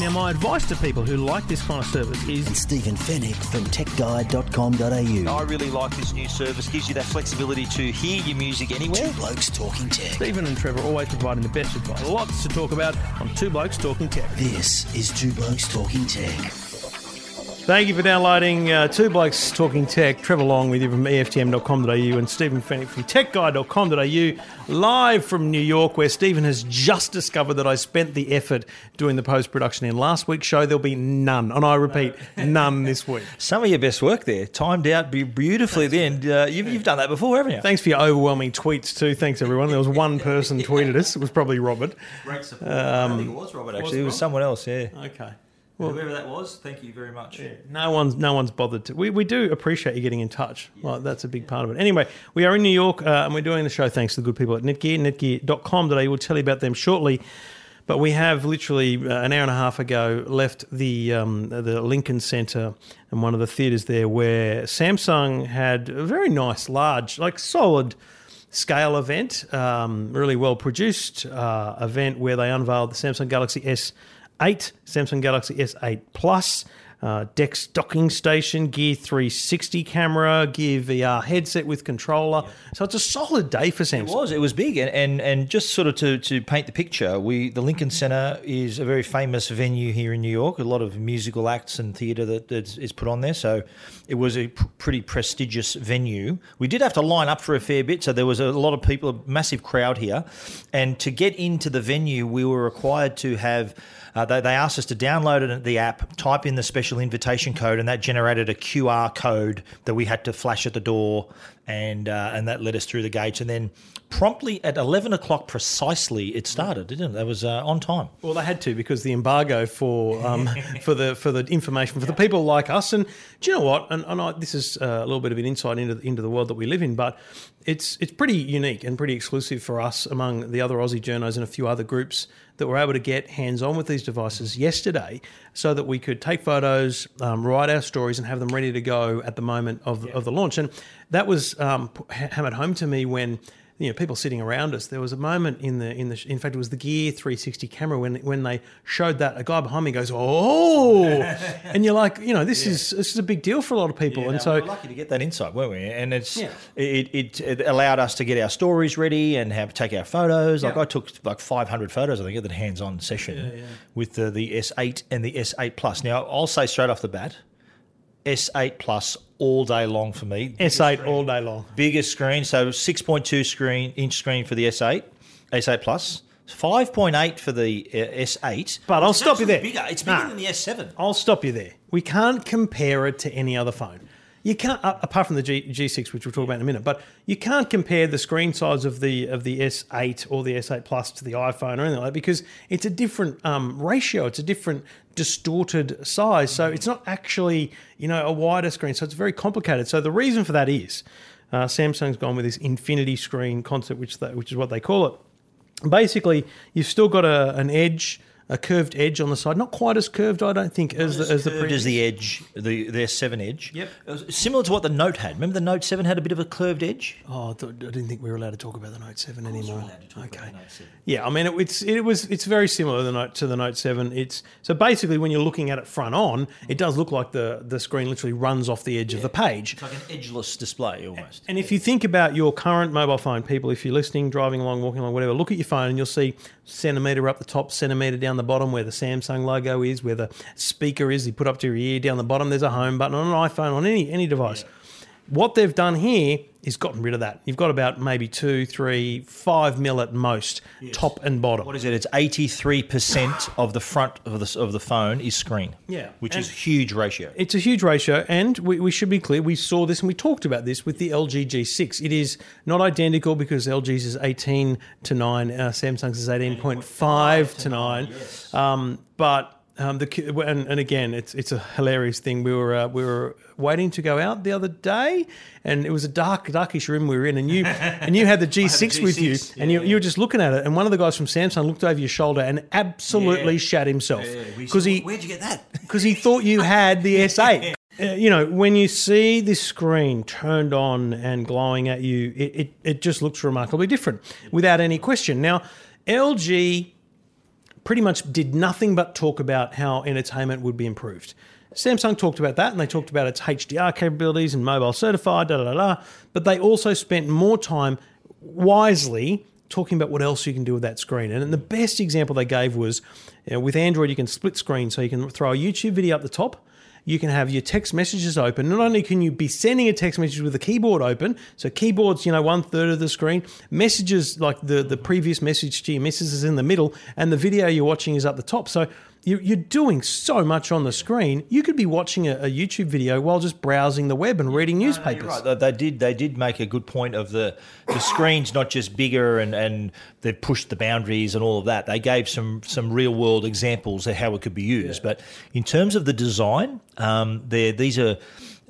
Now, my advice to people who like this kind of service is and Stephen Fenech from TechGuide.com.au. I really like this new service. Gives you that flexibility to hear your music anywhere. Two Blokes Talking Tech. Stephen and Trevor always providing the best advice. Lots to talk about on Two Blokes Talking Tech. This is Two Blokes Talking Tech. Thank you for downloading uh, Two Blokes Talking Tech. Trevor Long with you from EFTM.com.au and Stephen Fenech from TechGuide.com.au, live from New York, where Stephen has just discovered that I spent the effort doing the post production in last week's show. There'll be none, and I repeat, none this week. Some of your best work there, timed out be- beautifully. Then uh, you've, you've done that before, haven't you? Thanks for your overwhelming tweets too. Thanks everyone. There was one person tweeted us. It was probably Robert. Great support. I think it was Robert actually. It was Rob? someone else. Yeah. Okay. Well, whoever that was, thank you very much. No one's no one's bothered to. We, we do appreciate you getting in touch. Well, that's a big part of it. Anyway, we are in New York uh, and we're doing the show thanks to the good people at Netgear. Netgear.com today. We'll tell you about them shortly. But we have literally uh, an hour and a half ago left the um, the Lincoln Center and one of the theaters there where Samsung had a very nice, large, like solid scale event, um, really well produced uh, event where they unveiled the Samsung Galaxy S8, Samsung Galaxy S8 Plus, uh, Dex docking station, Gear 360 camera, Gear VR headset with controller. So it's a solid day for Samsung. It was. It was big, and, and and just sort of to, to paint the picture, we the Lincoln Center is a very famous venue here in New York. A lot of musical acts and theatre that that is put on there, so it was a pr- pretty prestigious venue. We did have to line up for a fair bit, so there was a lot of people, a massive crowd here, and to get into the venue, we were required to have. Uh, they, they asked us to download the app, type in the special invitation code, and that generated a QR code that we had to flash at the door, and uh, and that led us through the gates. And then promptly at eleven o'clock precisely, it started, didn't it? That was uh, on time. Well, they had to because the embargo for um, for the for the information for the people like us. And do you know what? And, and I, this is uh, a little bit of an insight into into the world that we live in, but it's it's pretty unique and pretty exclusive for us among the other Aussie journos and a few other groups that were able to get hands on with these devices yesterday, so that we could take photos, um, write our stories, and have them ready to go at the moment of the, of the launch. And that was um, hammered home to me when you know people sitting around us. There was a moment in the in the in fact it was the Gear 360 camera when when they showed that a guy behind me goes oh, and you're like you know this is this is a big deal for a lot of people, and we so were lucky to get that insight, weren't we? And it's Yeah. it, it, it allowed us to get our stories ready and have take our photos. Like Yeah. I took like 500 photos, I think, at the hands-on session with the, the S8 and the S8 Plus. Now I'll say straight off the bat, S8 Plus all day long for me. S8 all day long. biggest screen, so 6.2 screen inch screen for the S8, S8 Plus. 5.8 for the uh, S8. But I'll It's stop you there. Bigger. It's bigger Nah. than the S7. I'll stop you there. We can't compare it to any other phone. You can't, uh, apart from the G, G6, which we'll talk about in a minute. But you can't compare the screen size of the of the S8 or the S8 Plus to the iPhone or anything like that because it's a different um, ratio. It's a different distorted size. So it's not actually you know a wider screen. So it's very complicated. So the reason for that is uh, Samsung's gone with this infinity screen concept, which they, which is what they call it basically you've still got a, an edge a curved edge on the side not quite as curved i don't think as, the as the curved previous. as the edge, the the S7 edge. Yep. Uh, similar to what the Note had. Remember the Note 7 had a bit of a curved edge? oh I, thought, I didn't think we were allowed to talk about the note 7 anymore allowed to talk about okay the Note 7. yeah i mean it, it's it was it's very similar to the note to the note 7 it's so basically when you're looking at it front on it does look like the the screen literally runs off the edge of the page It's like an edgeless display almost. And if you think about your current mobile phone, people, if you're listening, driving along, walking along, whatever, look at your phone and you'll see centimeter up the top, centimeter down the bottom where the Samsung logo is, where the speaker is. You put up to your ear. Down the bottom, there's a home button on an iPhone, on any any device. What they've done here is gotten rid of that. You've got about maybe two, three, five mil at most, top and bottom. What is it? It's 83% of the front of the, of the phone is screen. Yeah. Which is And- huge ratio. It's a huge ratio, and we, we should be clear. We saw this and we talked about this with the LG G6. It is not identical because LG's is 18 to 9, uh, Samsung's is 18.5 to 9. Um, but um, the and, and again, it's it's a hilarious thing. We were uh, we were waiting to go out the other day, and it was a dark darkish room we were in, and you and you had the G6, with you, G6, and you, you were just looking at it, and one of the guys from Samsung looked over your shoulder and absolutely Yeah. shat himself because said, he Where'd you get that? because he thought you had the S8. Uh, you know, when you see this screen turned on and glowing at you, it, it, it just looks remarkably different without any question. Now, LG pretty much did nothing but talk about how entertainment would be improved. Samsung talked about that and they talked about its HDR capabilities and mobile certified, da da da. But they also spent more time wisely talking about what else you can do with that screen. And the best example they gave was you know, with Android, you can split screen, so you can throw a YouTube video up the top. You can have your text messages open. Not only can you be sending a text message with the keyboard open, so keyboard's you know one third of the screen. Messages like the the previous message to your missus is in the middle, and the video you're watching is up the top. So you- you're doing so much on the screen. You could be watching a, a YouTube video while just browsing the web and reading newspapers. Right, they- did. They did make a good point of the the screen's not just bigger and and they pushed the boundaries and all of that. They gave some some real world examples of how it could be used. But in terms of the design, um, there these are.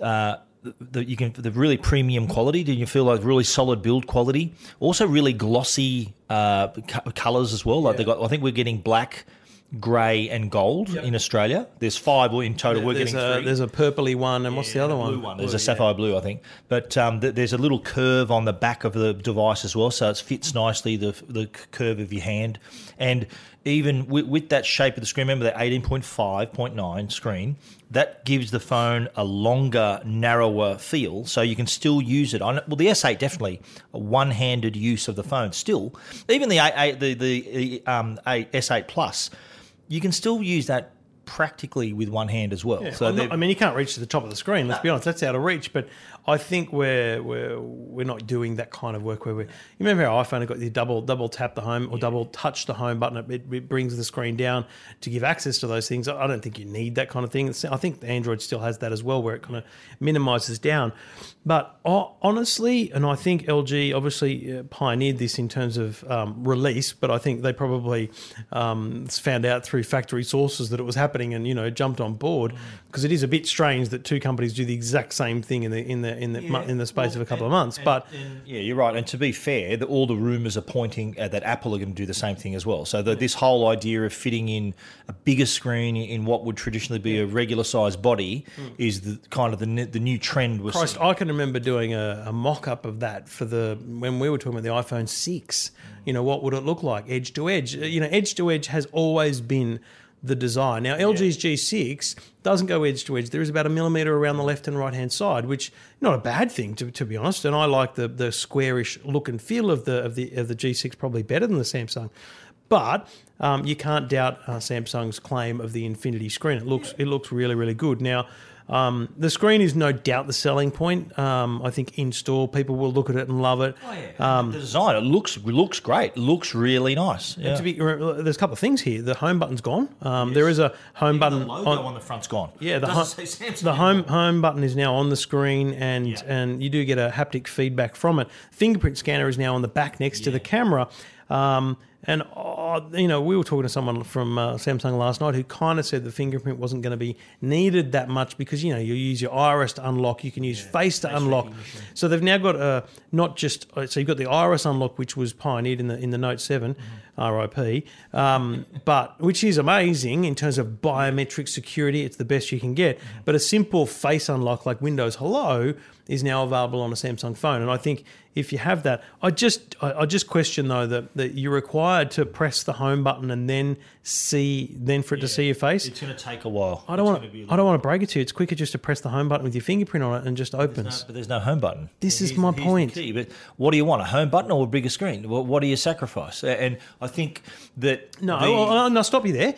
Uh, the, you can the really premium quality. Do you feel like really solid build quality? Also, really glossy uh, co- colors as well. Like they got. I think we're getting black, grey, and gold in Australia. There's five in total. we're There's getting a, three. there's a purpley one, and what's the other one? one. There's a sapphire blue, I think. But um, th- there's a little curve on the back of the device as well, so it fits nicely the the curve of your hand. And even with, with that shape of the screen, remember that 18.5.9 screen, that gives the phone a longer, narrower feel, so you can still use it on. Well, the S8 definitely a one-handed use of the phone. Still, even the A8, the the um, A- S8 Plus, you can still use that practically with one hand as well. so I'm not- I mean, you can't reach to the top of the screen. Let's be honest, that's out of reach. But I think we're we're we're not doing that kind of work where we. You remember how iPhone had got the double double tap the home or double touch the home button? It, it brings the screen down to give access to those things. I don't think you need that kind of thing. I think Android still has that as well, where it kind of minimizes down. But honestly, and I think LG obviously uh, pioneered this in terms of um, release, but I think they probably um, found out through factory sources that it was happening and you know jumped on board because it is a bit strange that two companies do the exact same thing in the in the in the mo- in the space of a couple of months. but Yeah, you're right. And to be fair, the, all the rumours are pointing at that Apple are going to do the same thing as well. So the, this whole idea of fitting in a bigger screen in what would traditionally be a regular sized body hmm. is the kind of the the new trend. We're Christ, seeing. I can remember doing a, a mock up of that for the when we were talking about the iPhone six. Hmm. You know, what would it look like edge to edge? Uh, You know, edge to edge has always been the design. Now, LG's G6 doesn't go edge to edge. There is about a millimeter around the left and right hand side, which not a bad thing to, to be honest. And I like the the squarish look and feel of the of the of the G6 probably better than the Samsung. But um, you can't doubt uh, Samsung's claim of the infinity screen. It looks it looks really really good. Now, um, the screen is no doubt the selling point. Um, I think in store people will look at it and love it. the design it looks looks great. It looks really nice. Yeah. Be, there's a couple of things here. The home button's gone. Um, There is a home button the logo on, on, the front's gone. Yeah, the, home, the home home button is now on the screen, and and you do get a haptic feedback from it. Fingerprint scanner is now on the back next to the camera. Um, and uh, you know, we were talking to someone from uh, Samsung last night who kind of said the fingerprint wasn't going to be needed that much because you know you use your iris to unlock, you can use face to unlock. So they've now got a not just uh, so you've got the iris unlock, which was pioneered in the in the Note 7 RIP, um, but which is amazing in terms of biometric security. It's the best you can get. But a simple face unlock like Windows Hello is now available on a Samsung phone, and I think if you have that, I just I, I just question though that, that you're to press the home button and then see then for it to see your face. It's going to take a while. I don't It's want gonna be a I don't want to break it to you. It's quicker just to press the home button with your fingerprint on it and just opens. but there's no home button. This is my the point. key. But what do you want? A home button or a bigger screen? What, what do you sacrifice? A- And I think that No, the- well, uh, no, stop you there.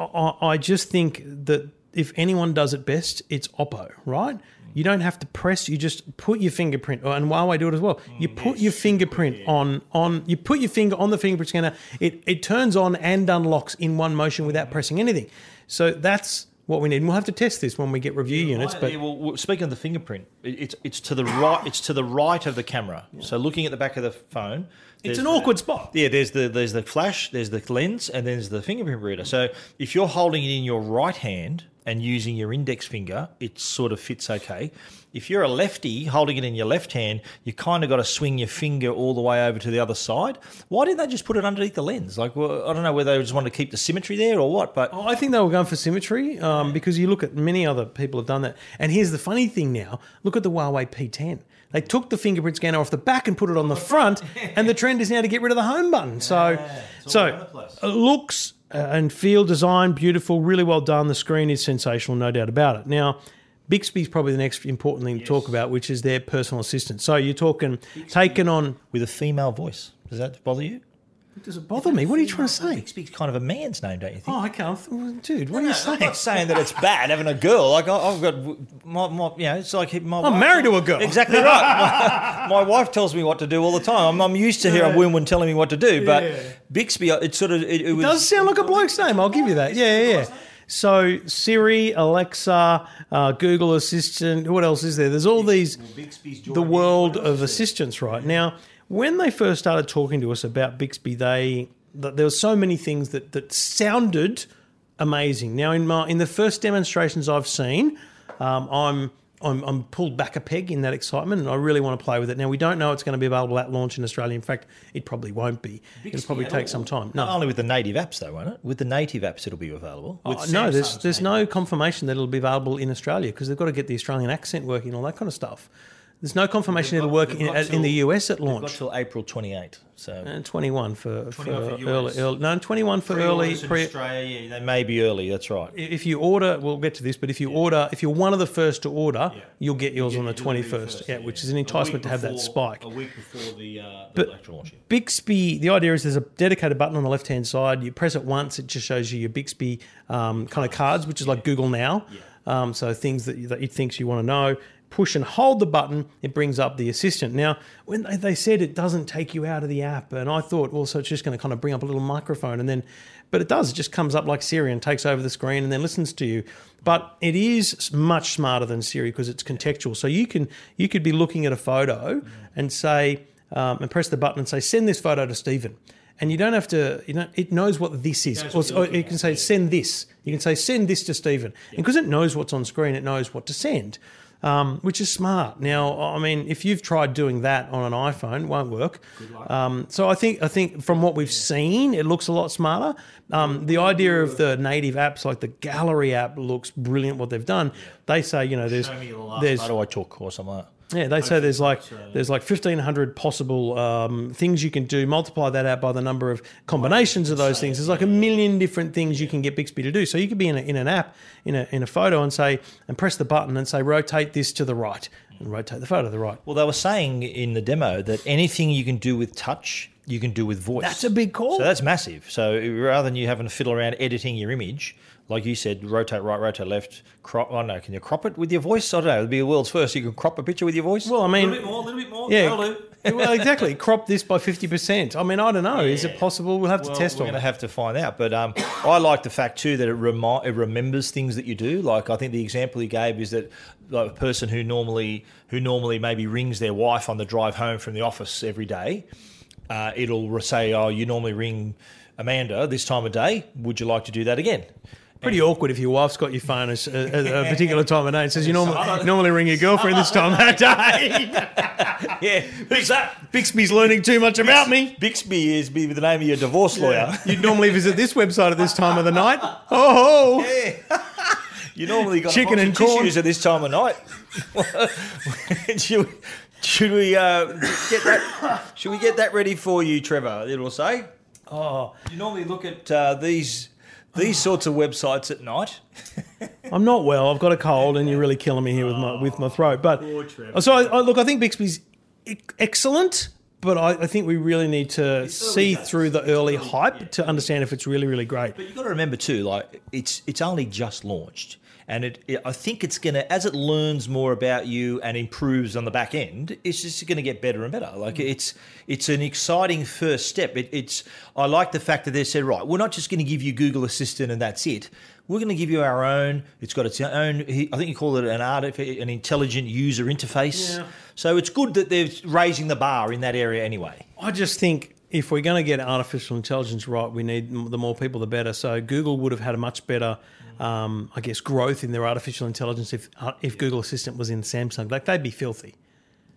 I, I- I just think that if anyone does it best, it's Oppo, right? You don't have to press. You just put your fingerprint, oh, and Huawei do it as well. Mm, you put your fingerprint on on. You put your finger on the fingerprint scanner. It it turns on and unlocks in one motion without mm. pressing anything. So that's what we need. And we'll have to test this when we get review units. But Yeah, well, speaking of the fingerprint, it, it's it's to the right. It's to the right of the camera. So looking at the back of the phone, it's an awkward spot. Yeah, there's the there's the flash, there's the lens, and there's the fingerprint reader. So if you're holding it in your right hand and using your index finger, it sort of fits okay. If you're a lefty holding it in your left hand, you kind of got to swing your finger all the way over to the other side. Why didn't they just put it underneath the lens? Like, well, I don't know whether they just wanted to keep the symmetry there or what, but Oh, I think they were going for symmetry um, because you look at many other people have done that. And here's the funny thing now look at the Huawei P10. They took the fingerprint scanner off the back and put it on the front, and the trend is now to get rid of the home button. So, so uh, looks Uh, and feel, design, beautiful, really well done. The screen is sensational, no doubt about it. Now, Bixby's probably the next important thing to talk about, which is their personal assistant. So you're talking taken on. with a female voice. Does that bother you? Does it bother me? What are you trying to say? Bixby's kind of a man's name, don't you think? Oh, I can't. Dude, what are you saying? I'm saying? not saying that it's bad having a girl. Like I, I've got my, my, you know, it's like my. I'm wife- married to a girl. Exactly right. My, my wife tells me what to do all the time. I'm, I'm used to hearing women telling me what to do, but Yeah. Bixby, it's sort of it, it was. does sound like a bloke's name. I'll give you that. Yeah, yeah. yeah. So Siri, Alexa, uh, Google Assistant. What else is there? There's all these. The world of assistants right now. When they first started talking to us about Bixby, they that there were so many things that that sounded amazing. Now in my in the first demonstrations I've seen, um, I'm. I'm, I'm pulled back a peg in that excitement, and I really want to play with it. Now we don't know it's going to be available at launch in Australia. In fact, it probably won't be. It'll probably take some time. No, Not only with the native apps, though, won't it? With the native apps, it'll be available. Uh, no, there's there's no confirmation that it'll be available in Australia because they've got to get the Australian accent working and all that kind of stuff. There's no confirmation it'll work in, in the US at Got launch. till April 28. So And 21 for, for, 21 for early, early. No, 21 for early. Pre, Australia, yeah, they may be early. That's right. if you order, we'll get to this, but if you order, if you're one of the first to order, you'll get yours on the 21st. yeah, which is an enticement to have that spike. A week before the, uh, But- actual launch. Bixby, the idea is there's a dedicated button on the left hand side. You press it once, it just shows you your Bixby um, kind of cards, which is like Google Now. Um, so things that, that it thinks you want to know. Push and hold the button, it brings up the assistant. Now, when they, said it doesn't take you out of the app, and I thought, well, so it's just going to kind of bring up a little microphone, and then, but it does. It just comes up like Siri and takes over the screen and then listens to you. But it is much smarter than Siri because it's contextual. So you can you could be looking at a photo and say, um, and press the button and say, send this photo to Stephen. And you don't have to, you know, it knows what this is. Or, or you can say, send this. You can say, send this to Stephen. And because it knows what's on screen, it knows what to send, um, which is smart. Now, I mean, if you've tried doing that on an iPhone, it won't work. Um, so I think, I think from what we've seen, it looks a lot smarter. Um, the idea of the native apps, like the Gallery app, looks brilliant. What they've done, they say, you know, there's, there's, How do I talk or something like that? Yeah, they say there's like there's like fifteen hundred possible um, things you can do. Multiply that out by the number of combinations of those things. There's like a million different things you can get Bixby to do. So you could be in, a, in an app in a in a photo and say and press the button and say rotate this to the right and rotate the photo to the right. Well, they were saying in the demo that anything you can do with touch, you can do with voice. That's a big call. So that's massive. So rather than you having to fiddle around editing your image, like you said, rotate right, rotate left, crop. I don't know. Can you crop it with your voice? I don't know. It'd be the world's first. You can crop a picture with your voice. Well, I mean, a little bit more, a little bit more. yeah, well, exactly. Crop this by fifty percent. I mean, I don't know. Is it possible? We'll have to test we're on going to have to find out. But um, I like the fact too that it, remi- it remembers things that you do. Like I think the example he gave is that like a person who normally who normally maybe rings their wife on the drive home from the office every day, uh, it'll say, "Oh, you normally ring Amanda this time of day. Would you like to do that again?" Pretty awkward if your wife's got your phone at a, a particular time of day and says you normally, normally ring your girlfriend this time of day. Yeah, who's that? Bixby's learning too much about me. Bixby is be the name of your divorce lawyer. You'd normally visit this website at this time of the night. Oh, yeah. You normally got Chicken a box and of corn. tissues at this time of night. should we, should we uh, get that? Should we get that ready for you, Trevor? It'll say. Oh, you normally look at uh, these these sorts of websites at night. I'm not well. I've got a cold, and you're really killing me here with my with my throat. But so I, I, look, I think Bixby's e- excellent. But I, I think we really need to see through the early hype to understand if it's really, really great. But you've got to remember too, like it's it's only just launched, and it, it I think it's gonna as it learns more about you and improves on the back end, it's just gonna get better and better. Like mm. it's it's an exciting first step. It, it's I like the fact that they said right, we're not just going to give you Google Assistant and that's it. We're going to give you our own. It's got its own. I think you call it an art, an intelligent user interface. Yeah. So it's good that they're raising the bar in that area anyway. I just think if we're going to get artificial intelligence right, we need the more people, the better. So Google would have had a much better, um, I guess, growth in their artificial intelligence if uh, if Google Assistant was in Samsung. Like they'd be filthy.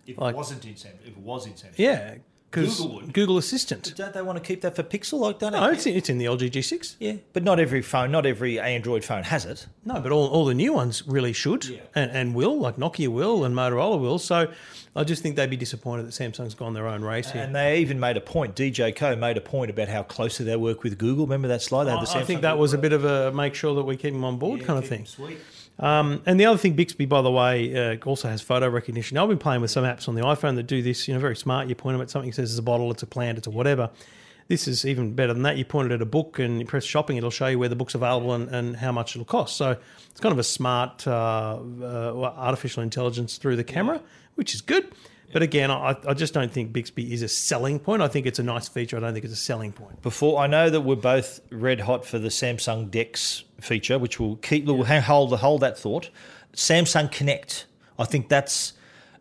If Like- it wasn't in Samsung, if it was in Samsung, Yeah, because Google would. Google Assistant. Don't they want to keep that for Pixel? Like, don't No, they? it's in, it's in the LG G6. yeah, but not every phone, not every Android phone has it. No, but all, all the new ones really should Yeah. and, and will, like Nokia will and Motorola will. So I just think they'd be disappointed that Samsung's gone their own race here. And they even made a point. DJ Koh made a point about how closely they work with Google. Remember that slide? They had the I, I Samsung think that was a bit of a make sure that we keep them on board kind of thing. Sweet. Um, and the other thing, Bixby, by the way, uh, also has photo recognition. I've been playing with some apps on the iPhone that do this. You know, very smart. You point them at something, it says it's a bottle, it's a plant, it's a whatever. This is even better than that. You point it at a book and you press shopping, it'll show you where the book's available and, and how much it'll cost. So it's kind of a smart uh, uh, artificial intelligence through the camera, which is good. But again, I, I just don't think Bixby is a selling point. I think it's a nice feature. I don't think it's a selling point. Before I know that we're both red hot for the Samsung Dex feature, which will keep will hold hold that thought. Samsung Connect, I think that's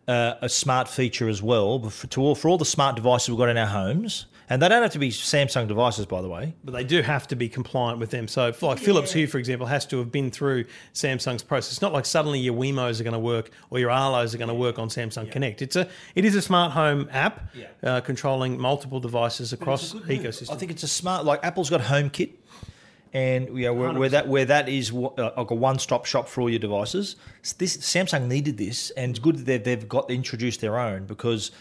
uh, a smart feature as well. But for, to all, for all the smart devices we've got in our homes, and they don't have to be Samsung devices, by the way. But they do have to be compliant with them. So, like Philips Hue, for example, has to have been through Samsung's process. It's not like suddenly your Wemos are going to work or your Arlos are going to work on Samsung Connect. It's a it is a smart home app Yeah. uh, controlling multiple devices across ecosystems. I think it's a smart like Apple's got HomeKit, and you know where, where that where that is uh, like a one stop shop for all your devices. This Samsung needed this, and it's good that they've, they've got introduced their own because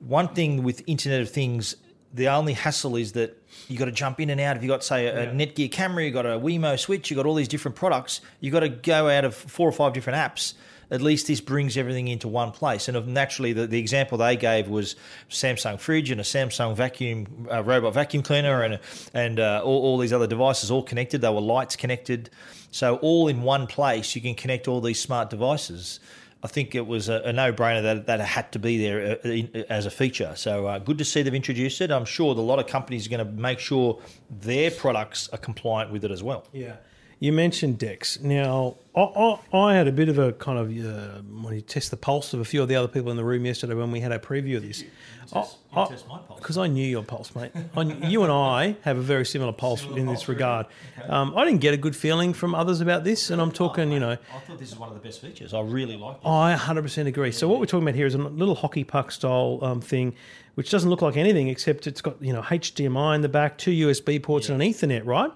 one thing with Internet of Things, the only hassle is that you got to jump in and out. If you got say a, a Netgear camera, you got a Wemo switch, you got all these different products, you got to go out of four or five different apps at least this brings everything into one place. And naturally, the, the example they gave was Samsung fridge and a Samsung vacuum uh, robot vacuum cleaner and and uh, all, all these other devices all connected. They were lights connected, so all in one place. You can connect all these smart devices. I think it was a, a no-brainer that that had to be there uh, as a feature. So uh, good to see they've introduced it. I'm sure that a lot of companies are going to make sure their products are compliant with it as well. Yeah. You mentioned Dex. Now, I, I, I had a bit of a kind of uh, when you test the pulse of a few of the other people in the room yesterday when we had our preview of this. test- you test my pulse. Because I knew your pulse, mate. I, you and I have a very similar pulse in this regard. Um, I didn't get a good feeling from others about this, and I'm talking, you know, I thought this is one of the best features. I really like it. I 100% agree. So what we're talking about here is a little hockey puck style um, thing, which doesn't look like anything except it's got you know HDMI in the back, two USB ports, and an Ethernet, right?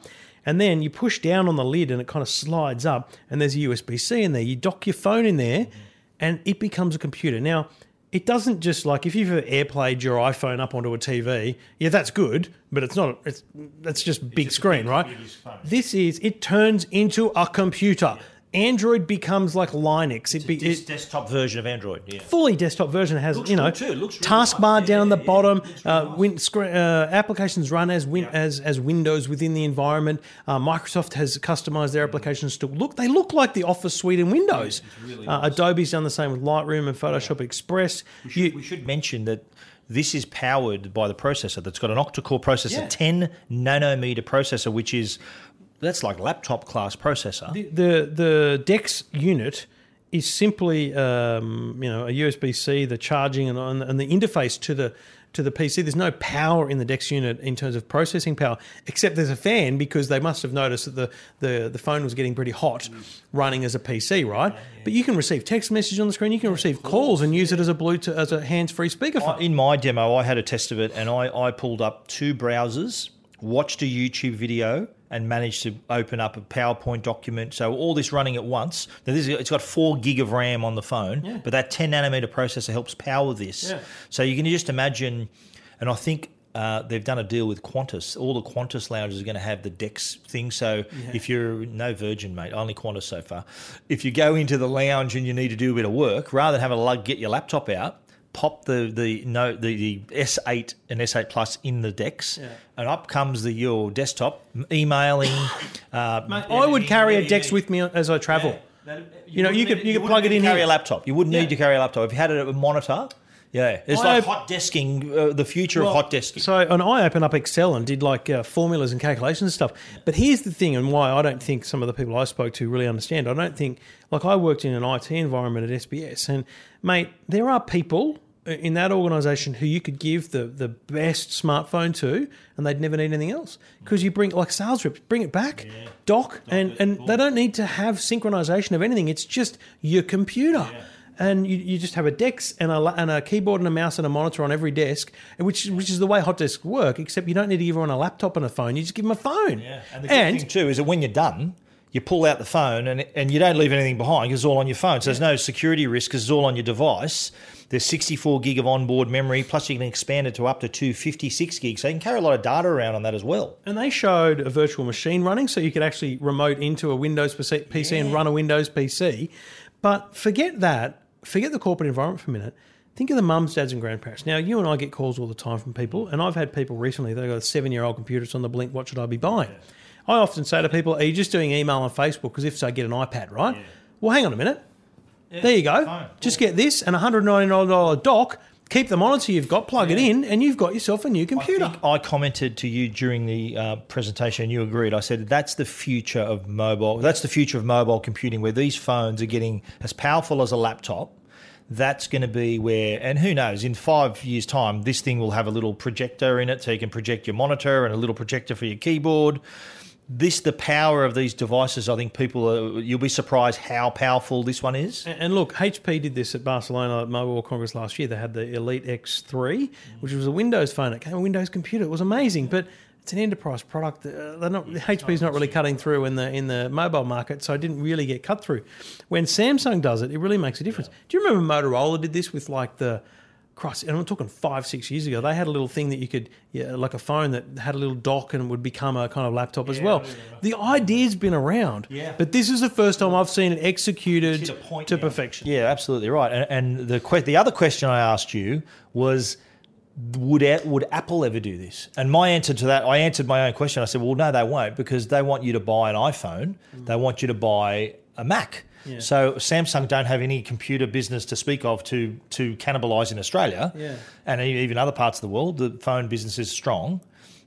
And then you push down on the lid, and it kind of slides up, and there's a USB C in there. You dock your phone in there, and it becomes a computer. Now. It doesn't just like if you've airplayed your iPhone up onto a TV, yeah, that's good, but it's not. It's that's just big screen, right? This is it turns into a computer. Android becomes like Linux. It, be, it desktop version of Android. Yeah. fully desktop version has Looks you know good too. Looks really taskbar nice. down Yeah, the yeah, bottom. uh, nice. win, screen, uh, applications run as win, as as Windows within the environment. Uh, Microsoft has customized their applications to look. They look like the Office suite in Windows. really uh, Adobe's done the same with Lightroom and Photoshop Express. We should, You- we should mention that this is powered by the processor that's got an octa-core processor, Yeah. 10 nanometer processor, which is that's like laptop class processor. the, the the Dex unit is simply um, you know a USB C, the charging and, and and the interface to the to the PC. There's no power in the Dex unit in terms of processing power, except there's a fan because they must have noticed that the the, the phone was getting pretty hot running as a PC, right? But you can receive text message on the screen, you can receive calls and use it as a Bluetooth as a hands free speakerphone. In my demo, I had a test of it, and I, I pulled up two browsers, watched a YouTube video, and managed to open up a PowerPoint document. So all this running at once. Now this is, it's got four gig of RAM on the phone, but that 10 nanometer processor helps power this. Yeah. So you can just imagine, and I think. Uh, they've done a deal with Qantas. All the Qantas lounges are going to have the Dex thing. So if you're no Virgin, mate, only Qantas so far. If you go into the lounge and you need to do a bit of work, rather than having a lug, get your laptop out, pop the the no the, the S8 and S8 Plus in the Dex, and up comes the your desktop emailing. Uh, I would carry a Dex with me as I travel. You know, you could- you could plug it in carry here. a laptop. You wouldn't Yeah. need to carry a laptop if you had a monitor. Yeah, it's I like op- hot desking, uh, the future of hot desking. So, and I opened up Excel and did like uh, formulas and calculations and stuff. But here's the thing, and why I don't think some of the people I spoke to really understand. I don't think, like, I worked in an IT environment at SBS, and mate, there are people in that organisation who you could give the the best smartphone to, and they'd never need anything else because you bring like sales reps, bring it back, dock, and and they don't need to have synchronization of anything. It's just your computer and you, you just have a desk and a, and a keyboard and a mouse and a monitor on every desk, which which is the way hot desks work. Except you don't need to give everyone a laptop and a phone. You just give them a phone. Yeah, and the good thing too is that when you're done, you pull out the phone and and you don't leave anything behind because it's all on your phone. So there's no security risk because it's all on your device. There's 64 gig of onboard memory, plus you can expand it to up to 256 gigs. So you can carry a lot of data around on that as well. and they showed a virtual machine running, so you could actually remote into a Windows PC PC and run a Windows PC. But forget that. Forget the corporate environment for a minute. Think of the mums, dads, and grandparents. Now, you and I get calls all the time from people, and I've had people recently, they've got a seven year old computer, it's on the blink, what should I be buying? I often say to people, Are you just doing email and Facebook? Because if so, get an iPad, right? Well, hang on a minute. there you go. fine. Just get this and a $199 dock, keep the monitor you've got, plug it in, and you've got yourself a new computer. I think I commented to you during the uh, presentation, and you agreed. I said that's the future of mobile. That's the future of mobile computing, where these phones are getting as powerful as a laptop. That's going to be where, and who knows, in five years' time, this thing will have a little projector in it, so you can project your monitor and a little projector for your keyboard. This, the power of these devices, I think people, are, you'll be surprised how powerful this one is. And and look, HP did this at Barcelona at Mobile World Congress last year. They had the Elite X3, which was a Windows phone. It came a Windows computer. It was amazing, but it's an enterprise product. Uh, They're not HP's not really cutting through in the in the mobile market, so it didn't really get cut through. When Samsung does it, it really makes a difference. Do you remember Motorola did this with like the Christ, and I'm talking five, six years ago. They had a little thing that you could, yeah, like a phone that had a little dock and would become a kind of laptop as well. The idea's been around, Yeah. but this is the first time I've seen it executed Hit a point to perfection. Yeah, absolutely right. And, and the que- the other question I asked you was, would would Apple ever do this? And my answer to that, I answered my own question. I said, well, no, they won't because they want you to buy an iPhone. They want you to buy a Mac. So Samsung don't have any computer business to speak of to to cannibalise in Australia, Yeah. and even other parts of the world. The phone business is strong.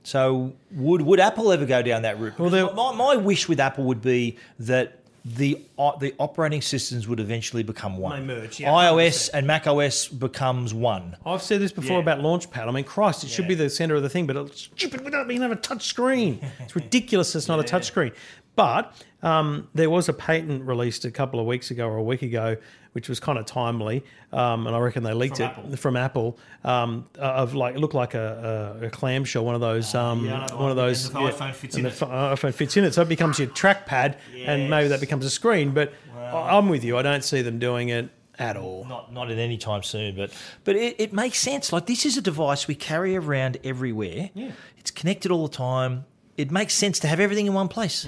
So would would Apple ever go down that route? Well, my, my wish with Apple would be that the o- the operating systems would eventually become one. They merge, yeah, iOS and Mac OS becomes one. I've said this before Yeah. about Launchpad. I mean, Christ, it should be the center of the thing, but it's stupid without being have a touch screen. It's ridiculous. It's not a touch screen. But um, there was a patent released a couple of weeks ago or a week ago, which was kind of timely, um, and I reckon they leaked From it Apple. from Apple um, of like it looked like a, a, a clamshell, one of those, um, yeah, I know the one of those. and the iPhone fits in it. pho- iPhone fits in it, so it becomes your trackpad, and maybe that becomes a screen. But I- I'm with you. I don't see them doing it at all. Not not at any time soon, but but it, it makes sense. Like this is a device we carry around everywhere. Yeah. It's connected all the time. It makes sense to have everything in one place.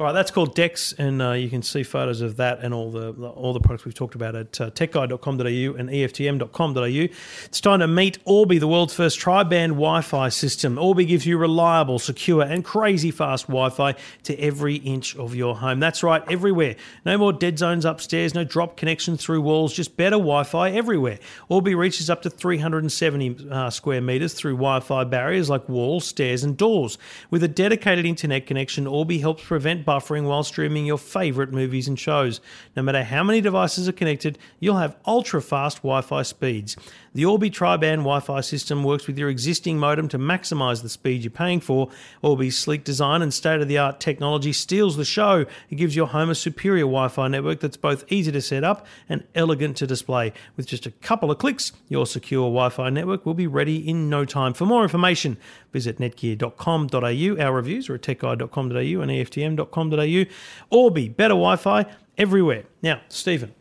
All right, that's called Dex, and uh, you can see photos of that and all the, the all the products we've talked about at uh, techguide.com.au and EFTM.com.au. It's time to meet Orbi, the world's first tri-band Wi-Fi system. Orbi gives you reliable, secure, and crazy fast Wi-Fi to every inch of your home. That's right, everywhere. No more dead zones upstairs, no drop connections through walls, just better Wi-Fi everywhere. Orbi reaches up to 370 uh, square meters through Wi-Fi barriers like walls, stairs, and doors. With a dedicated internet connection, Orbi helps prevent buffering while streaming your favorite movies and shows. No matter how many devices are connected, you'll have ultra fast Wi Fi speeds. The Orbi tri band Wi Fi system works with your existing modem to maximize the speed you're paying for. Orbi's sleek design and state of the art technology steals the show. It gives your home a superior Wi Fi network that's both easy to set up and elegant to display. With just a couple of clicks, your secure Wi Fi network will be ready in no time. For more information, visit netgear.com.au. Our reviews are at techguide.com.au and EFTM.com.au. Orbi, better Wi Fi everywhere. Now, Stephen,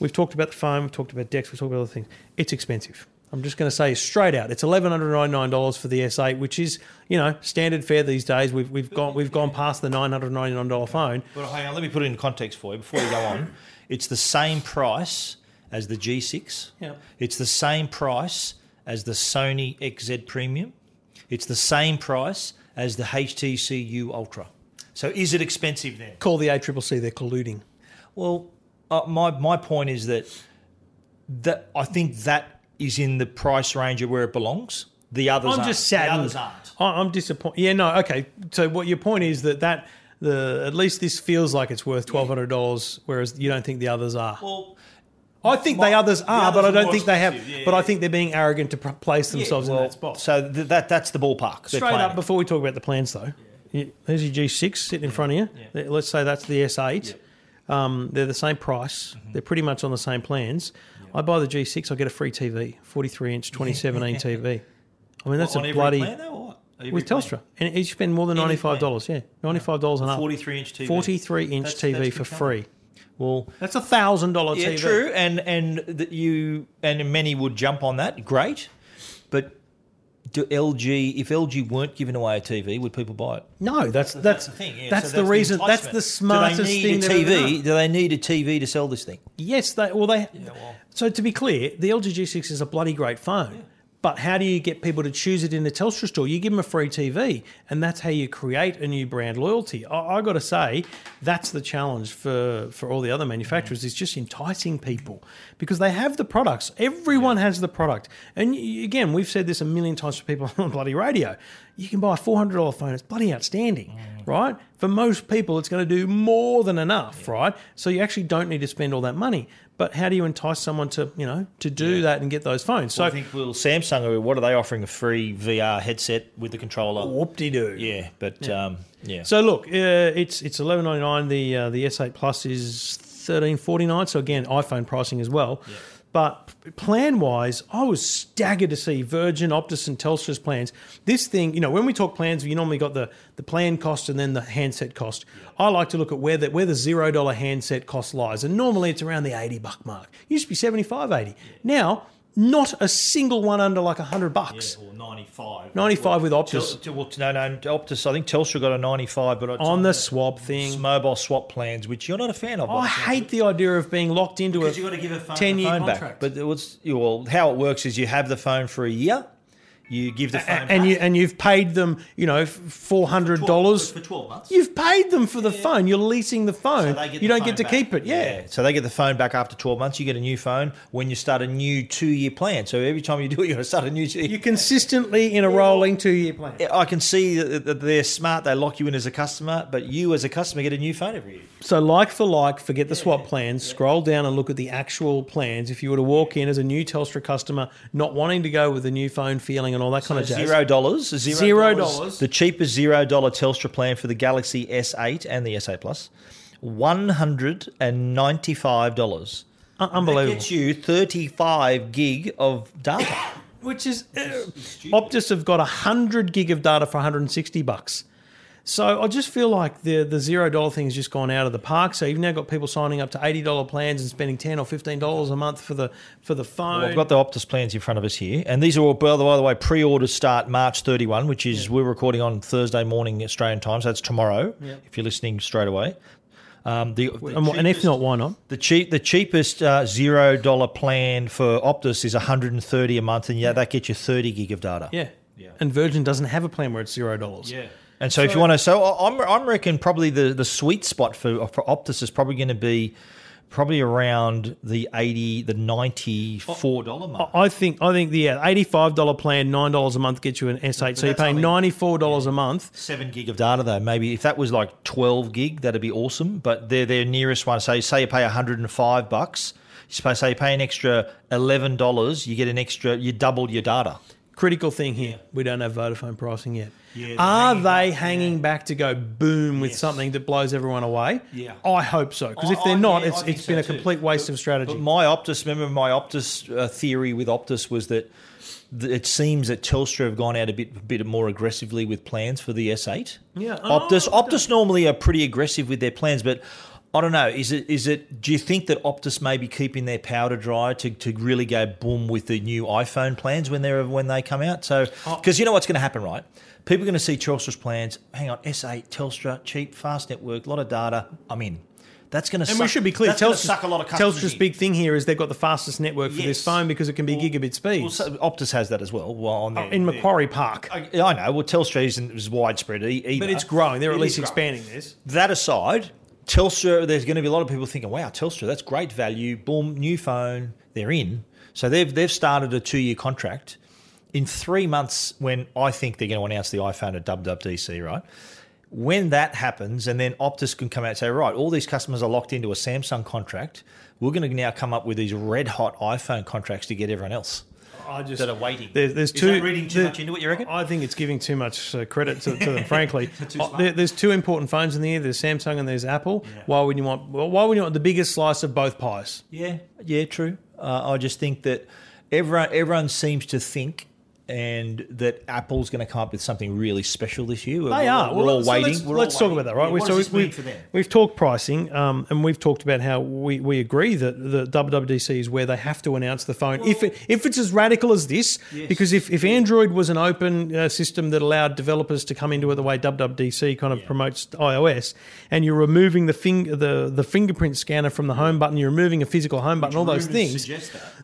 we've talked about the phone, we've talked about Dex, we've talked about other things. It's expensive. I'm just going to say straight out, it's eleven hundred ninety nine dollars for the S8, which is you know standard fare these days. We've we've gone we've gone past the nine hundred ninety nine dollar phone. But hang on, let me put it in context for you before you go on. It's the same price as the G6. Yeah. It's the same price as the Sony XZ Premium. It's the same price as the HTC U Ultra. So is it expensive then? Call the ACCC, they're colluding. Well, uh, my my point is that that I think that is in the price range of where it belongs. The others I'm aren't. just The saddened. others aren't. I- I'm disappointed. Yeah, no, okay. So what your point is that that the at least this feels like it's worth twelve hundred dollars, whereas you don't think the others are. Well, I think the others are, others but I don't think they have. yeah, but I think they're being arrogant to place themselves in well, that spot. So th- that that's the ballpark. Straight up, in. before we talk about the plans, though, there's your G6 sitting in front of you. Let's say that's the S8. Um, they're the same price. Mm-hmm. They're pretty much on the same plans. I buy the G6, I get a free TV, 43 inch 2017 TV. I mean, that's on a bloody plan, though, what? With plan? Telstra, and you spend more than ninety five dollars. Yeah, ninety five dollars and up. 43 inch TV. 43 inch That's- TV that's for free. Well, That's a thousand dollar TV. yeah, true, and and that you and many would jump on that. Great, but do LG if LG weren't giving away a TV, would people buy it? No, that's that's the thing. yeah. that's So the reason. That's the smartest do they thing. a TV? Do they need a TV to sell this thing? Yes, they well they. well. So to be clear, the LG G6 is a bloody great phone. But how do you get people to choose it in the Telstra store? You give them a free TV, and that's how you create a new brand loyalty. I, I got to say, that's the challenge for for all the other manufacturers is just enticing people because they have the products. Everyone has the product, and again, we've said this a million times to people on bloody radio. You can buy a four hundred dollar phone; it's bloody outstanding, right? For most people, it's going to do more than enough, right? So you actually don't need to spend all that money. But how do you entice someone to you know to do that and get those phones? So I think will Samsung what are they offering a free VR headset with the controller? whoop de doo. Yeah, but um, yeah. So look, uh, it's it's eleven ninety nine. The uh, the S8 Plus is thirteen forty nine. So again, iPhone pricing as well. But plan wise, I was staggered to see Virgin, Optus, and Telstra's plans. This thing, you know, when we talk plans, you normally got the the plan cost and then the handset cost. I like to look at where the where the zero dollar handset cost lies, and normally it's around the eighty buck mark. used to be 75, 80. Now, not a single one under like hundred bucks. Yeah, or 95. 95 with Optus. Tel- well, no, no, Optus. I think Telstra got a 95, but On the swap thing, mobile swap plans, which you're not a fan of. I hate the idea of being locked into a because you've got to give a phone, 10 the year contract. back. But it was, well, how it works is you have the phone for a year, you give the phone and back. you and you've paid them, you know, four hundred dollars. for 12 months. You've paid them for the phone. You're leasing the phone. they get you the don't phone get to back. keep it. Yeah. So they get the phone back after 12 months. You get a new phone when you start a new two year plan. So every time you do it, you've got to start a new You're consistently in a rolling two year plan. I can see that that they're smart. They lock you in as a customer, but you as a customer get a new phone every year. So like for like, forget the swap plans. Scroll down and look at the actual plans. If you were to walk in as a new Telstra customer, not wanting to go with a new phone feeling and all that kind of jazz. Zero dollars. Zero dollars. The cheapest zero dollar Telstra plan for the Galaxy S8 and the S8 Plus, one hundred and ninety five dollars. That unbelievable. gets you thirty five gig of data. Which is uh, Optus have got hundred gig of data for 160 bucks. So I just feel like the the zero dollar thing has just gone out of the park. So you've now got people signing up to eighty dollar plans and spending ten or fifteen dollars a month for the for the phone. Well, I've got the Optus plans in front of us here, and these are all, by the by the way, pre-orders start March 31, which is we're recording on Thursday morning Australian time, so that's tomorrow. If you're listening straight away, um, the, the and, wh- and if not, why not? The cheap, the cheapest uh, zero dollar plan for Optus is 130 a month, and yeah, that gets you 30 gig of data. Yeah. And Virgin doesn't have a plan where it's zero dollars. Yeah. And so, if you want to, so I- I'm, I'm reckon probably the, the sweet spot for for Optus is probably going to be probably around the 80, the 94 dollar mark. I think I think the yeah, eighty-five dollar plan, nine dollars a month gets you an S8. So you're paying ninety-four dollars a month. Seven gig of data though. Maybe if that was like twelve gig, that'd be awesome. But they're their nearest one. So say you pay hundred and five bucks. You suppose say you pay an extra eleven dollars, you get an extra. You double your data. Critical thing here: we don't have Vodafone pricing yet. Yeah, hanging they back, hanging back to go boom with Yes. something that blows everyone away? Yeah. I hope so. Because if they're not, yeah, it's it's been so a too. complete waste of strategy. But my Optus, remember my Optus uh, theory with Optus was that it seems that Telstra have gone out a bit, bit more aggressively with plans for the S8. Yeah. Optus, Oh, Optus normally are pretty aggressive with their plans, but I don't know. Is it? Is it? Do you think that Optus may be keeping their powder dry to, to really go boom with the new iPhone plans when they're when they come out? So Oh. because you know what's going to happen, right? People are going to see Telstra's plans. Hang on, S8, Telstra, cheap, fast network, a lot of data. I'm in. That's going to. and we should be clear: Telstra's, suck a lot of customers Telstra's in. big thing here is they've got the fastest network for this phone because it can be gigabit Well, speeds so Optus has that as well. Well, on oh, their, in Macquarie Park. I, I know. Well, Telstra isn't as widespread either. But it's growing. They're at least growing. expanding this. That aside, Telstra, there's going to be a lot of people thinking, "Wow, Telstra, that's great value. Boom, new phone, they're in." So they've they've started a two year contract. In three months, when I think they're going to announce the iPhone at WWDC, right? When that happens, and then Optus can come out and say, right, all these customers are locked into a Samsung contract. We're going to now come up with these red hot iPhone contracts to get everyone else. I just that are waiting. There, there's Is two. that reading too there- much into it, you reckon? I think it's giving too much uh, credit to, to them. Frankly, Too Uh, there, there's two important phones in the year. There's Samsung and there's Apple. Why would you want? Well, why would you want the biggest slice of both pies? Yeah, yeah, true. Uh, I just think that everyone everyone seems to think and that Apple's going to come up with something really special this year. They We're- are. We're Well, all so waiting. Let's, We're let's talk waiting. about that, right? Yeah, We- so we, them? We've talked pricing, um, and we've talked about how we, we agree that the WWDC is where they have to announce the phone. if it, if it's as radical as this, because if, if Android was an open uh, system that allowed developers to come into it the way WWDC kind of promotes iOS, and you're removing the fing- the the fingerprint scanner from the home button, you're removing a physical home button, all those things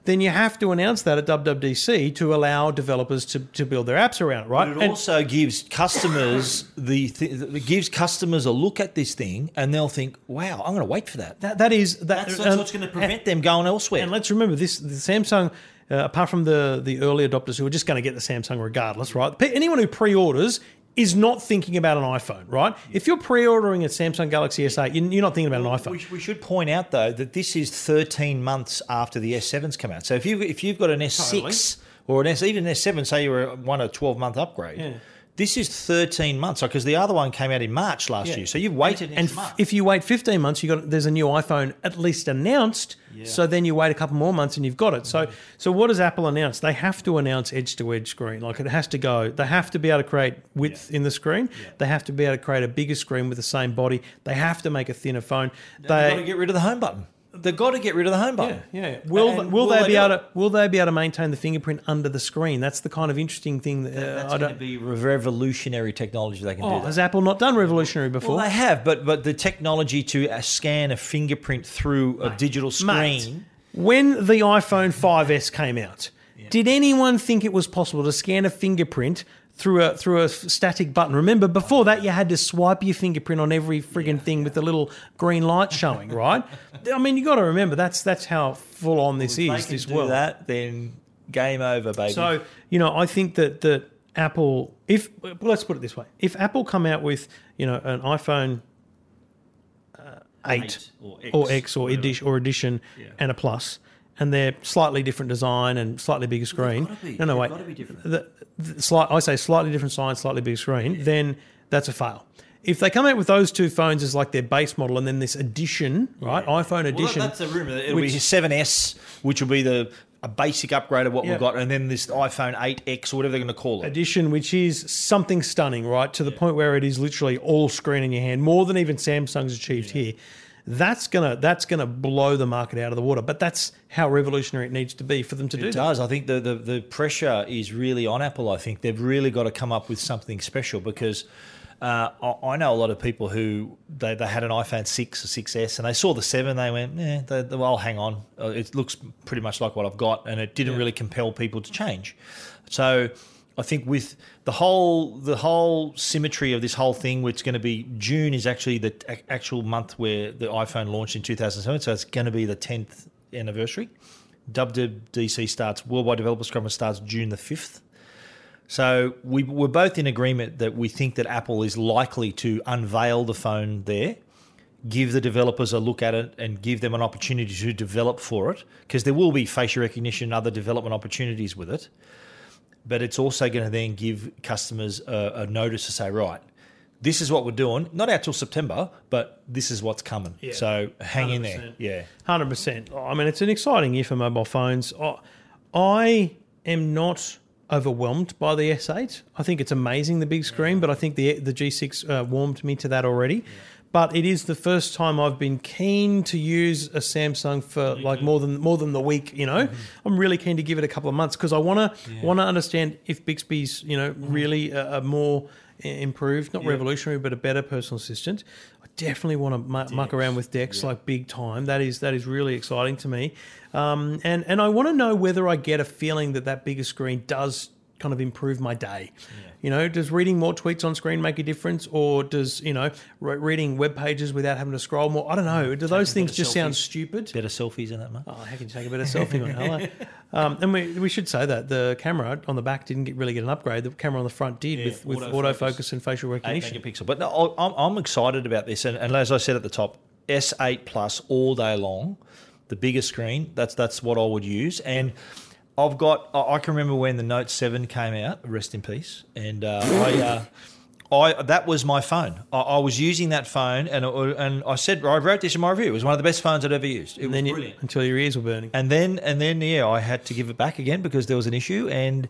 then you have to announce that at WWDC to allow developers to, to build their apps around it, right? But it And- also gives customers the th- gives customers a look at this thing and they'll think, "Wow, I'm going to wait for that." that, that is that, That's, that's and- what's going to prevent them going elsewhere. And let's remember this: the Samsung, uh, apart from the the early adopters who are just going to get the Samsung regardless, right? Anyone who pre-orders is not thinking about an iPhone, right? If you're pre-ordering a Samsung Galaxy S8, you- you're not thinking about an iPhone. We, we should point out though that this is 13 months after the S7's come out. So if you if you've got an S6 or an S even an S7, say you were one a 12 month upgrade, this is 13 months because the other one came out in March last Yeah. year. So you've waited an and f- if you wait 15 months, you got there's a new iPhone at least announced. So then you wait a couple more months and you've got it. So Mm-hmm. so what does Apple announce? They have to announce edge to edge screen. Like it has to go. They have to be able to create width in the screen. They have to be able to create a bigger screen with the same body. They have to make a thinner phone. They've got to get rid of the home button. They've got to get rid of the home yeah, button. yeah. Will And will, they, be able to will they be able to maintain the fingerprint under the screen? That's the kind of interesting thing that uh, That's I going to be revolutionary technology. They can Oh, do has. Apple not done revolutionary before? Well, they have, but but the technology to uh, scan a fingerprint through a digital screen. Mate, screen. when the iPhone 5S came out, did anyone think it was possible to scan a fingerprint through a through a static button? Remember, before that, you had to swipe your fingerprint on every frigging thing with the little green light showing, right? I mean, you got to remember that's that's how full on this they is. This do world. that, then game over, baby. So you know, I think that that Apple, if well, let's put it this way, if Apple come out with you know an iPhone uh, eight, Eight or X, or X or edition or edition and a plus, and they're slightly different design and slightly bigger screen. No, no, wait. be different. The, the slight, I say slightly different size, slightly bigger screen. Then that's a fail. If they come out with those two phones as like their base model, and then this edition, right, iPhone Well, edition, that's a rumor. It'll which- be 7S, which will be the a basic upgrade of what Yeah. we've got, and then this iPhone 8X or whatever they're going to call it. edition, which is something stunning, right? To the point where it is literally all screen in your hand, more than even Samsung's achieved here. That's gonna that's gonna blow the market out of the water. But that's how revolutionary it needs to be for them to do It that. does. I think the, the, the pressure is really on Apple. I think they've really got to come up with something special because uh, I, know a lot of people who they, they had an iPhone 6 or 6S and they saw the 7, they went, eh, they, they, well, hang on. Uh, It looks pretty much like what I've got, and it didn't really compel people to change. So I think with the whole the whole symmetry of this whole thing, which is going to be June is actually the ac- actual month where the iPhone launched in 2007, so it's going to be the 10th anniversary. WWDC starts, Worldwide Developers Conference starts June the 5th. So we, we're both in agreement that we think that Apple is likely to unveil the phone there, give the developers a look at it, and give them an opportunity to develop for it, because there will be facial recognition and other development opportunities with it. But it's also going to then give customers a, a notice to say, right, this is what we're doing. Not out till September, but this is what's coming. Yeah. So hang in there. Yeah. Hundred percent. I mean, it's an exciting year for mobile phones. I, I am not overwhelmed by the S8. I think it's amazing the big screen, but I think the the G6 uh, warmed me to that already. But it is the first time I've been keen to use a Samsung for like more than more than the week. You know, I'm really keen to give it a couple of months because I want to want to understand if Bixby's you know really a, a more uh, improved, not revolutionary, but a better personal assistant. I definitely want to mu- muck around with Dex like big time. That is that is really exciting to me, um, and and I want to know whether I get a feeling that that bigger screen does kind of improve my day? You know, does reading more tweets on screen make a difference, or does you know re- reading web pages without having to scroll more? I don't know. Do those things just sound stupid? Better selfies in that, mate. Oh, how can you take a better selfie? mate? Um, and we, we should say that the camera on the back didn't get, really get an upgrade. The camera on the front did with, with autofocus. autofocus and facial Eight recognition. megapixel. But no, I'm, I'm excited about this, and, and as I said at the top, S8 Plus all day long, the bigger screen. That's that's what I would use, and I've got. I can remember when the Note Seven came out. Rest in peace. And uh, I. Uh, I, that was my phone. I, I was using that phone, and it, and I said I wrote this in my review. It was one of the best phones I'd ever used. It And was then you, brilliant. until your ears were burning. And then and then yeah, I had to give it back again because there was an issue and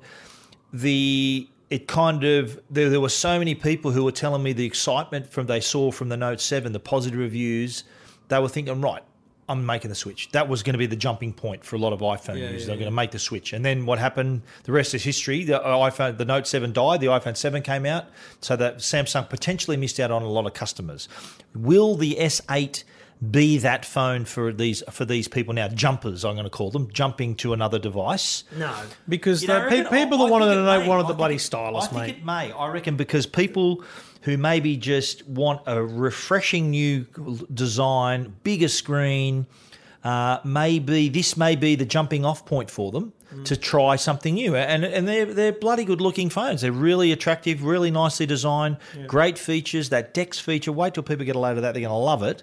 the it kind of there, there were so many people who were telling me the excitement from they saw from the Note 7, the positive reviews, they were thinking, right, I'm making the switch. That was going to be the jumping point for a lot of iPhone users. They're going to make the switch. And then what happened? The rest is history. The uh, iPhone, the Note 7 died. The iPhone 7 came out, so that Samsung potentially missed out on a lot of customers. Will the S8 be that phone for these for these people now? Jumpers, I'm going to call them, jumping to another device. No, because You the know, pe- people that wanted to know wanted the bloody it- stylus, I think mate. it may. I reckon because people who maybe just want a refreshing new design, bigger screen, uh, maybe this may be the jumping off point for them Mm. to try something new. And and they're they're bloody good looking phones. They're really attractive, really nicely designed, great features. That Dex feature. Wait till people get a load of that. They're going to love it.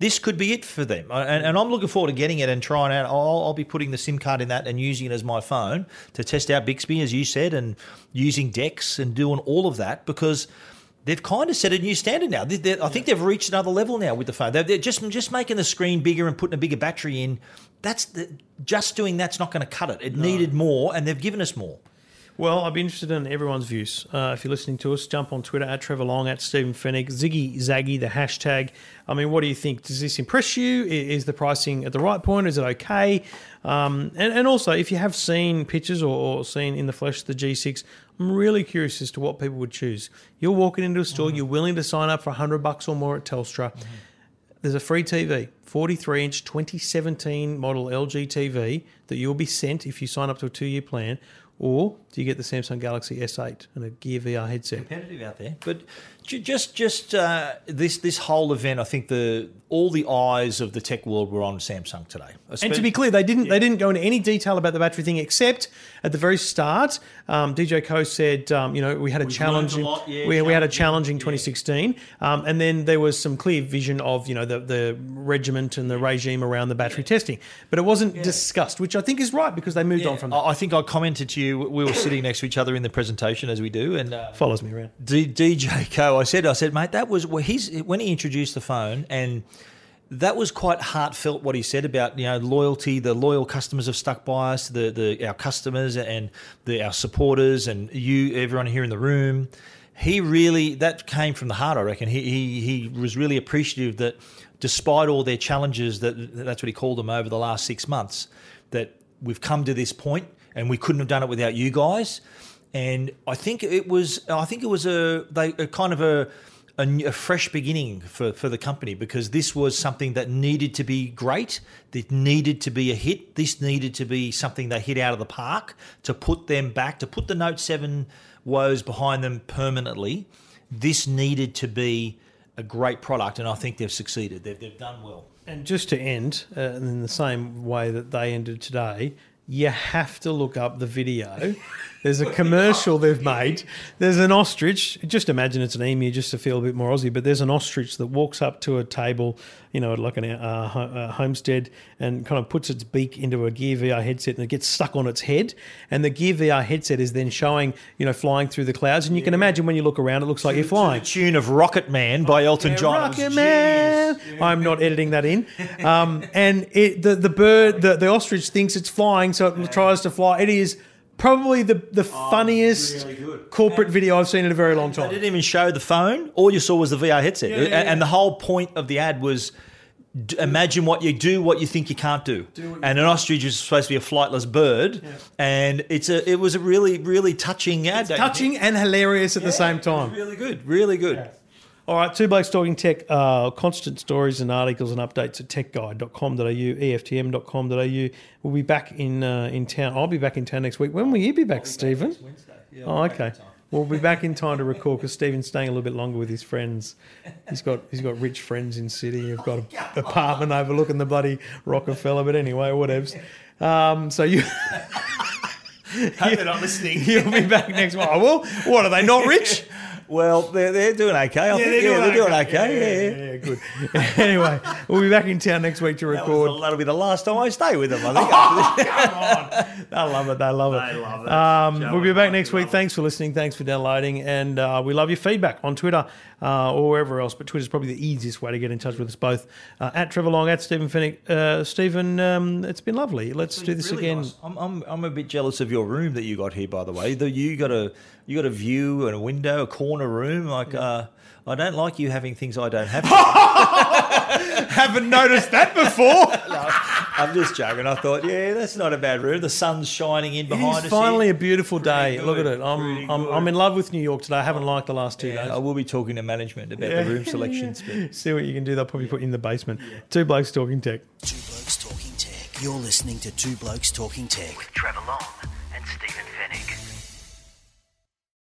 This could be it for them, and, and I'm looking forward to getting it and trying out. I'll, I'll be putting the SIM card in that and using it as my phone to test out Bixby, as you said, and using Dex and doing all of that because they've kind of set a new standard now. They- they- I think they've reached another level now with the phone. They're, they're just just making the screen bigger and putting a bigger battery in. That's the, just doing that's not going to cut it. It needed more, and they've given us more. Well, I'd be interested in everyone's views. Uh, if you're listening to us, jump on Twitter at Trevor Long, at Stephen Fenech, Ziggy Zaggy, the hashtag. I mean, what do you think? Does this impress you? Is the pricing at the right point? Is it okay? Um, and, and also, if you have seen pictures or, or seen in the flesh the G6, I'm really curious as to what people would choose. You're walking into a store, you're willing to sign up for 100 bucks or more at Telstra. There's a free TV, 43 inch 2017 model LG TV that you'll be sent if you sign up to a two year plan. Or do you get the Samsung Galaxy S8 and a Gear VR headset? competitive out there. But just just uh, this this whole event, I think the all the eyes of the tech world were on Samsung today. And to be clear, they didn't they didn't go into any detail about the battery thing, except at the very start, um, DJ Koh said, um, you know, we had a We've challenging, a yeah, we, we had a challenging, challenging 2016, um, and then there was some clear vision of you know the the regiment and the regime around the battery testing, but it wasn't discussed, which I think is right because they moved on from that. I I think I commented to you. We were sitting next to each other in the presentation as we do, and uh, Follows me around. D- DJ Koh. I said, I said, mate, that was well, he's when he introduced the phone, and that was quite heartfelt what he said about you know loyalty. The loyal customers have stuck by us, the the our customers and the our supporters, and you, everyone here in the room. He really that came from the heart. I reckon he he he was really appreciative that despite all their challenges, that that's what he called them over the last six months, that we've come to this point and we couldn't have done it without you guys and I think it was I think it was a they a kind of a, a fresh beginning for, for the company because this was something that needed to be great. That needed to be a hit. This needed to be something they hit out of the park to put them back to put the Note Seven woes behind them permanently. This needed to be a great product, and I think they've succeeded. They've, they've done well. And just to end uh, in the same way that they ended today, you have to look up the video. There's a commercial they've made. There's an ostrich. Just imagine it's an emu, just to feel a bit more Aussie. But there's an ostrich that walks up to a table, you know, like a uh, ho- uh, homestead, and kind of puts its beak into a Gear VR headset, and it gets stuck on its head. And the Gear VR headset is then showing, you know, flying through the clouds. And you can imagine when you look around, it looks like you're flying. The tune of Rocket Man by Elton John. Rocket Man. I'm not editing that in. Um, and it, the the bird, the, the ostrich thinks it's flying, so it tries to fly. It is probably the the funniest really good. corporate video I've seen in a very long time. They time. didn't even show the phone. All you saw was the VR headset, yeah, And- yeah. and the whole point of the ad was. d- Imagine what you do, what you think you can't do, and an ostrich is supposed to be a flightless bird, and it's a. It was a really, really touching ad. don't Touching and hilarious at the same time. really good, really good. All right, two blokes talking tech. Uh, constant stories and articles and updates at techguide.com.au, eftm.com.au. We'll be back in uh, in town. I'll be back in town next week. When will you be back, Stephen? Wednesday. oh, okay. We'll be back in time to record because Stephen's staying a little bit longer with his friends. He's got he's got rich friends in city. He's got an apartment overlooking the bloody Rockefeller. But anyway, whatevs. Um, so you Hope they're not listening. you'll be back next month. Well, what are they not rich? Well, they're, they're doing okay. I think. Yeah, they're doing okay. Yeah, yeah. yeah, good. anyway, we'll be back in town next week to That record. that'll be the last time I stay with them. I think. this. Come on. They love it. They love it. They love it. Um, we'll be back next week. Thanks for listening. Thanks for downloading. And uh, we love your feedback on Twitter uh, or wherever else. But Twitter's probably the easiest way to get in touch with us both. Uh, at Trevor Long, at Stephen Fenech. Uh, Stephen, um, it's been lovely. Let's do this Really again. nice. I'm, I'm, I'm a bit jealous of your room that you got here, by the way. The, you got a you got a view and a window, a corner room. Like uh, I don't like you having things I don't have. Haven't noticed that before. I'm just joking. I thought, yeah, that's not a bad room. The sun's shining in behind us. It's us. finally here. a beautiful day. Pretty Look at it. I'm, I'm. I'm in love with New York today. I haven't liked the last two Yeah, days. I will be talking to management about the room selections. But See what you can do. They'll probably put you in the basement. Two blokes talking tech. Two Blokes Talking Tech. You're listening to Two Blokes Talking Tech. with Trevor Long and Stephen